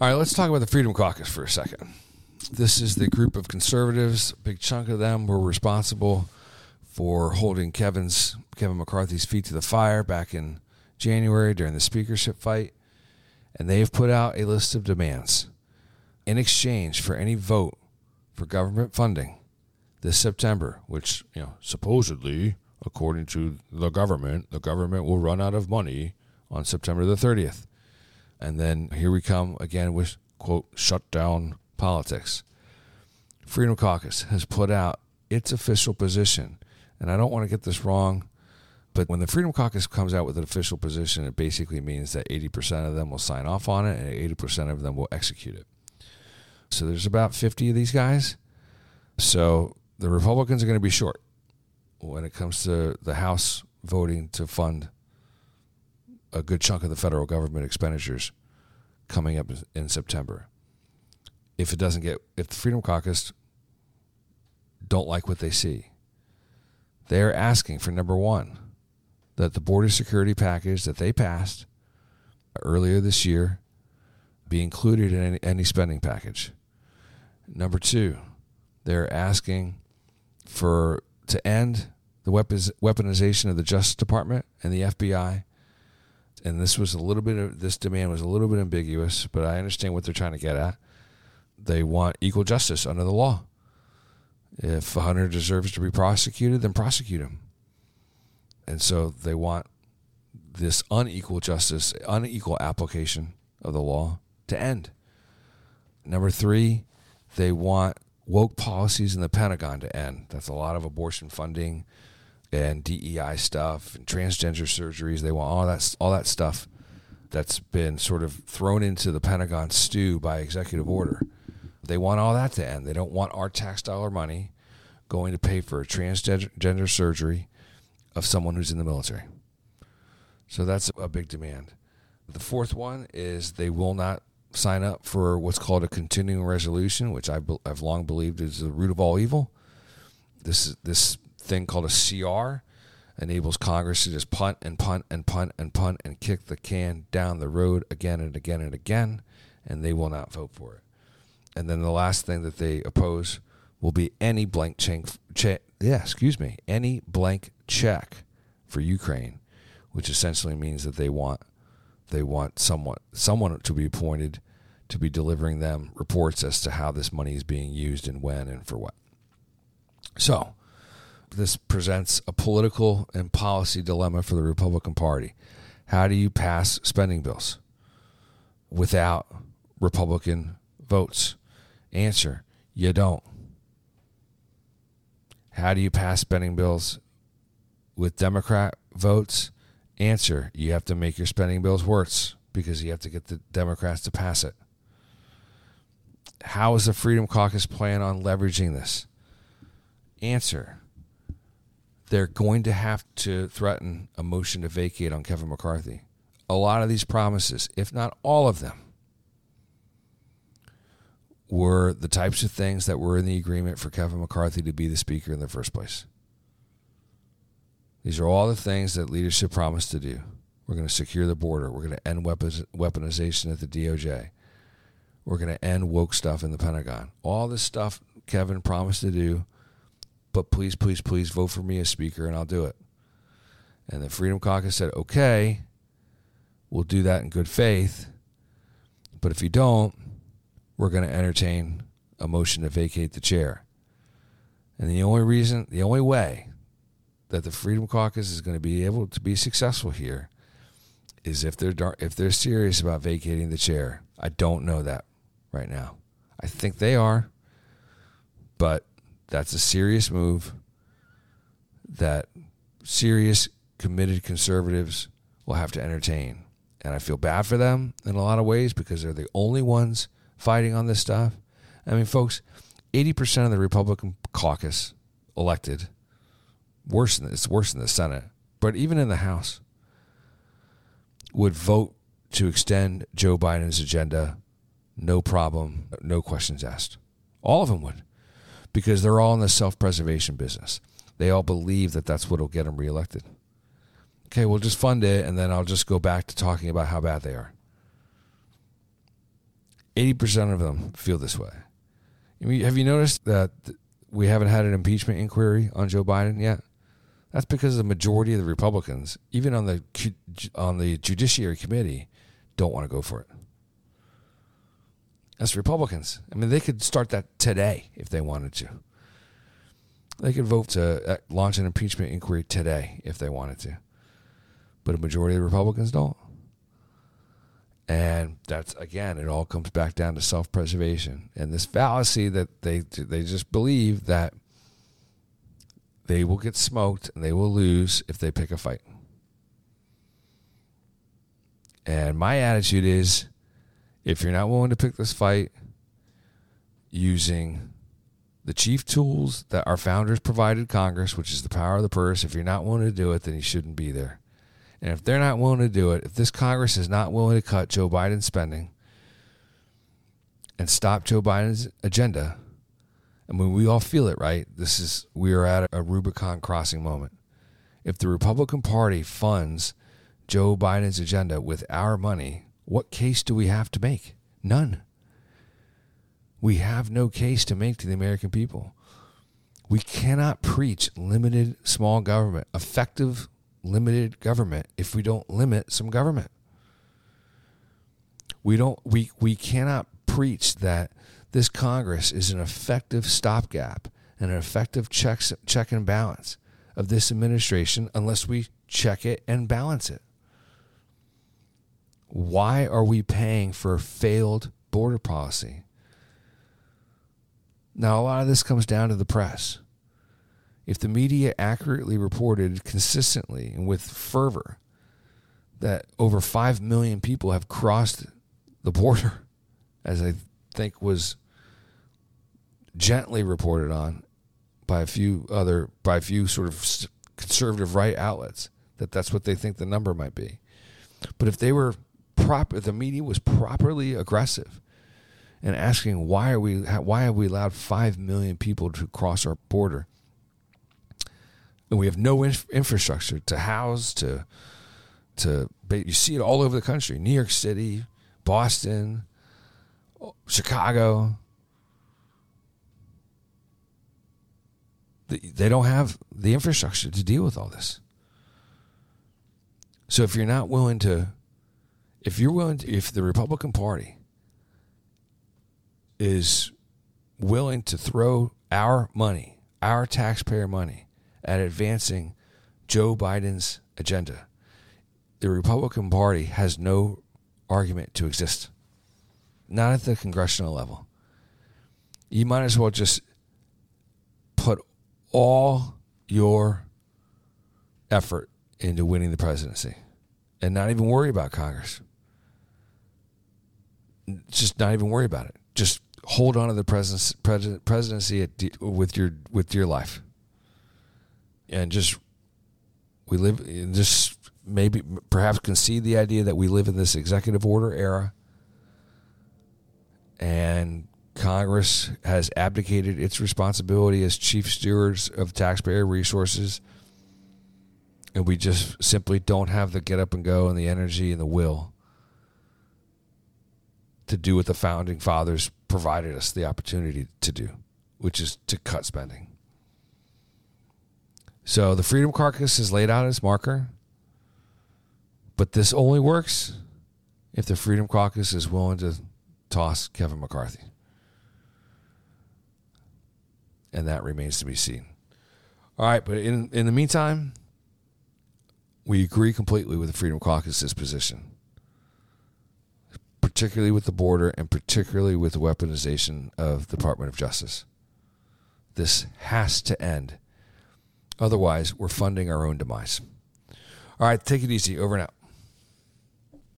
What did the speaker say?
All right, let's talk about the Freedom Caucus for a second. This is the group of conservatives. A big chunk of them were responsible for holding Kevin's Kevin McCarthy's feet to the fire back in January during the speakership fight, and they have put out a list of demands in exchange for any vote for government funding this September, which you know supposedly, according to the government, the government will run out of money on September the 30th. And then here we come again with quote shutdown politics. Freedom Caucus has put out its official position, and I don't want to get this wrong, but when the Freedom Caucus comes out with an official position, it basically means that 80% of them will sign off on it and 80% of them will execute it. So there's about 50 of these guys. So the Republicans are going to be short when it comes to the House voting to fund a good chunk of the federal government expenditures coming up in September. If it doesn't get, if the Freedom Caucus don't like what they see, they are asking for number one, that the border security package that they passed earlier this year be included in any, any spending package. Number two, they're asking for to end the weapons, weaponization of the Justice Department and the FBI. And this was a little bit of this demand was a little bit ambiguous, but I understand what they're trying to get at. They want equal justice under the law. If a hunter deserves to be prosecuted, then prosecute him. And so they want this unequal justice, unequal application of the law to end. Number three, they want woke policies in the Pentagon to end. That's a lot of abortion funding and DEI stuff and transgender surgeries. They want all that all that stuff that's been sort of thrown into the Pentagon stew by executive order. They want all that to end. They don't want our tax dollar money going to pay for a transgender surgery of someone who's in the military. So that's a big demand. The fourth one is they will not sign up for what's called a continuing resolution, which I've, I've long believed is the root of all evil. This is this thing called a CR enables Congress to just punt and punt and punt and punt and kick the can down the road again and again and again, and they will not vote for it. And then the last thing that they oppose will be any blank check, yeah, excuse me, any blank check for Ukraine, which essentially means that they want they want someone someone to be appointed to be delivering them reports as to how this money is being used and when and for what. So, this presents a political and policy dilemma for the Republican Party. How do you pass spending bills without Republican votes? Answer: You don't. How do you pass spending bills with Democrat votes? Answer: You have to make your spending bills worse because you have to get the Democrats to pass it. How is the Freedom Caucus plan on leveraging this? Answer: They're going to have to threaten a motion to vacate on Kevin McCarthy. A lot of these promises, if not all of them, were the types of things that were in the agreement for Kevin McCarthy to be the speaker in the first place. These are all the things that leadership promised to do. We're going to secure the border. We're going to end weaponization at the DOJ. We're going to end woke stuff in the Pentagon. All this stuff Kevin promised to do, but please, please, please vote for me as speaker and I'll do it. And the Freedom Caucus said, okay, we'll do that in good faith. But if you don't, we're going to entertain a motion to vacate the chair. And the only reason, the only way that the Freedom Caucus is going to be able to be successful here is if they're if they're serious about vacating the chair. I don't know that right now. I think they are, but that's a serious move that serious committed conservatives will have to entertain. And I feel bad for them in a lot of ways because they're the only ones fighting on this stuff. I mean, folks, 80% of the Republican caucus elected, worse than it's worse than the Senate, but even in the House, would vote to extend Joe Biden's agenda, no problem, no questions asked. All of them would, because they're all in the self preservation business. They all believe that that's what will get them reelected. Okay, we'll just fund it, and then I'll just go back to talking about how bad they are 80% of them feel this way. I mean, have you noticed that we haven't had an impeachment inquiry on Joe Biden yet? That's because the majority of the Republicans, even on the on the Judiciary Committee, don't want to go for it. That's Republicans. I mean, they could start that today if they wanted to. They could vote to uh, launch an impeachment inquiry today if they wanted to. But a majority of Republicans don't. And that's again, it all comes back down to self-preservation and this fallacy that they they just believe that they will get smoked and they will lose if they pick a fight. And my attitude is if you're not willing to pick this fight using the chief tools that our founders provided Congress, which is the power of the purse, if you're not willing to do it, then you shouldn't be there. And if they're not willing to do it, if this Congress is not willing to cut Joe Biden's spending and stop Joe Biden's agenda, I mean, we all feel it, right? This is, we are at a Rubicon crossing moment. If the Republican Party funds Joe Biden's agenda with our money, what case do we have to make? None. We have no case to make to the American people. We cannot preach limited small government, effective limited government if we don't limit some government. We don't we we cannot preach that this Congress is an effective stopgap and an effective checks, check and balance of this administration unless we check it and balance it. Why are we paying for a failed border policy? Now, a lot of this comes down to the press. If the media accurately reported consistently and with fervor that over 5 million people have crossed the border, as I think was gently reported on by a few other, by a few sort of conservative right outlets, that that's what they think the number might be. But if they were proper, the media was properly aggressive and asking why are we, why have we allowed 5 million people to cross our border? and we have no infrastructure to house to to you see it all over the country. New york city boston chicago. They don't have the infrastructure to deal with all this. So if you're not willing to if you're willing to if the republican party is willing to throw our money our taxpayer money at advancing Joe Biden's agenda. The Republican Party has no argument to exist, not at the congressional level. You might as well just put all your effort into winning the presidency and not even worry about Congress. Just not even worry about it. Just hold on to the presidency with your with your life. And just we live just maybe perhaps concede the idea that we live in this executive order era. And Congress has abdicated its responsibility as chief stewards of taxpayer resources. And we just simply don't have the get up and go and the energy and the will to do what the founding fathers provided us the opportunity to do, which is to cut spending. So the Freedom Caucus has laid out its marker, but this only works if the Freedom Caucus is willing to toss Kevin McCarthy. And that remains to be seen. All right, but in, in the meantime, we agree completely with the Freedom Caucus's position, particularly with the border and particularly with the weaponization of the Department of Justice. This has to end Otherwise, we're funding our own demise. All right, take it easy. Over and out.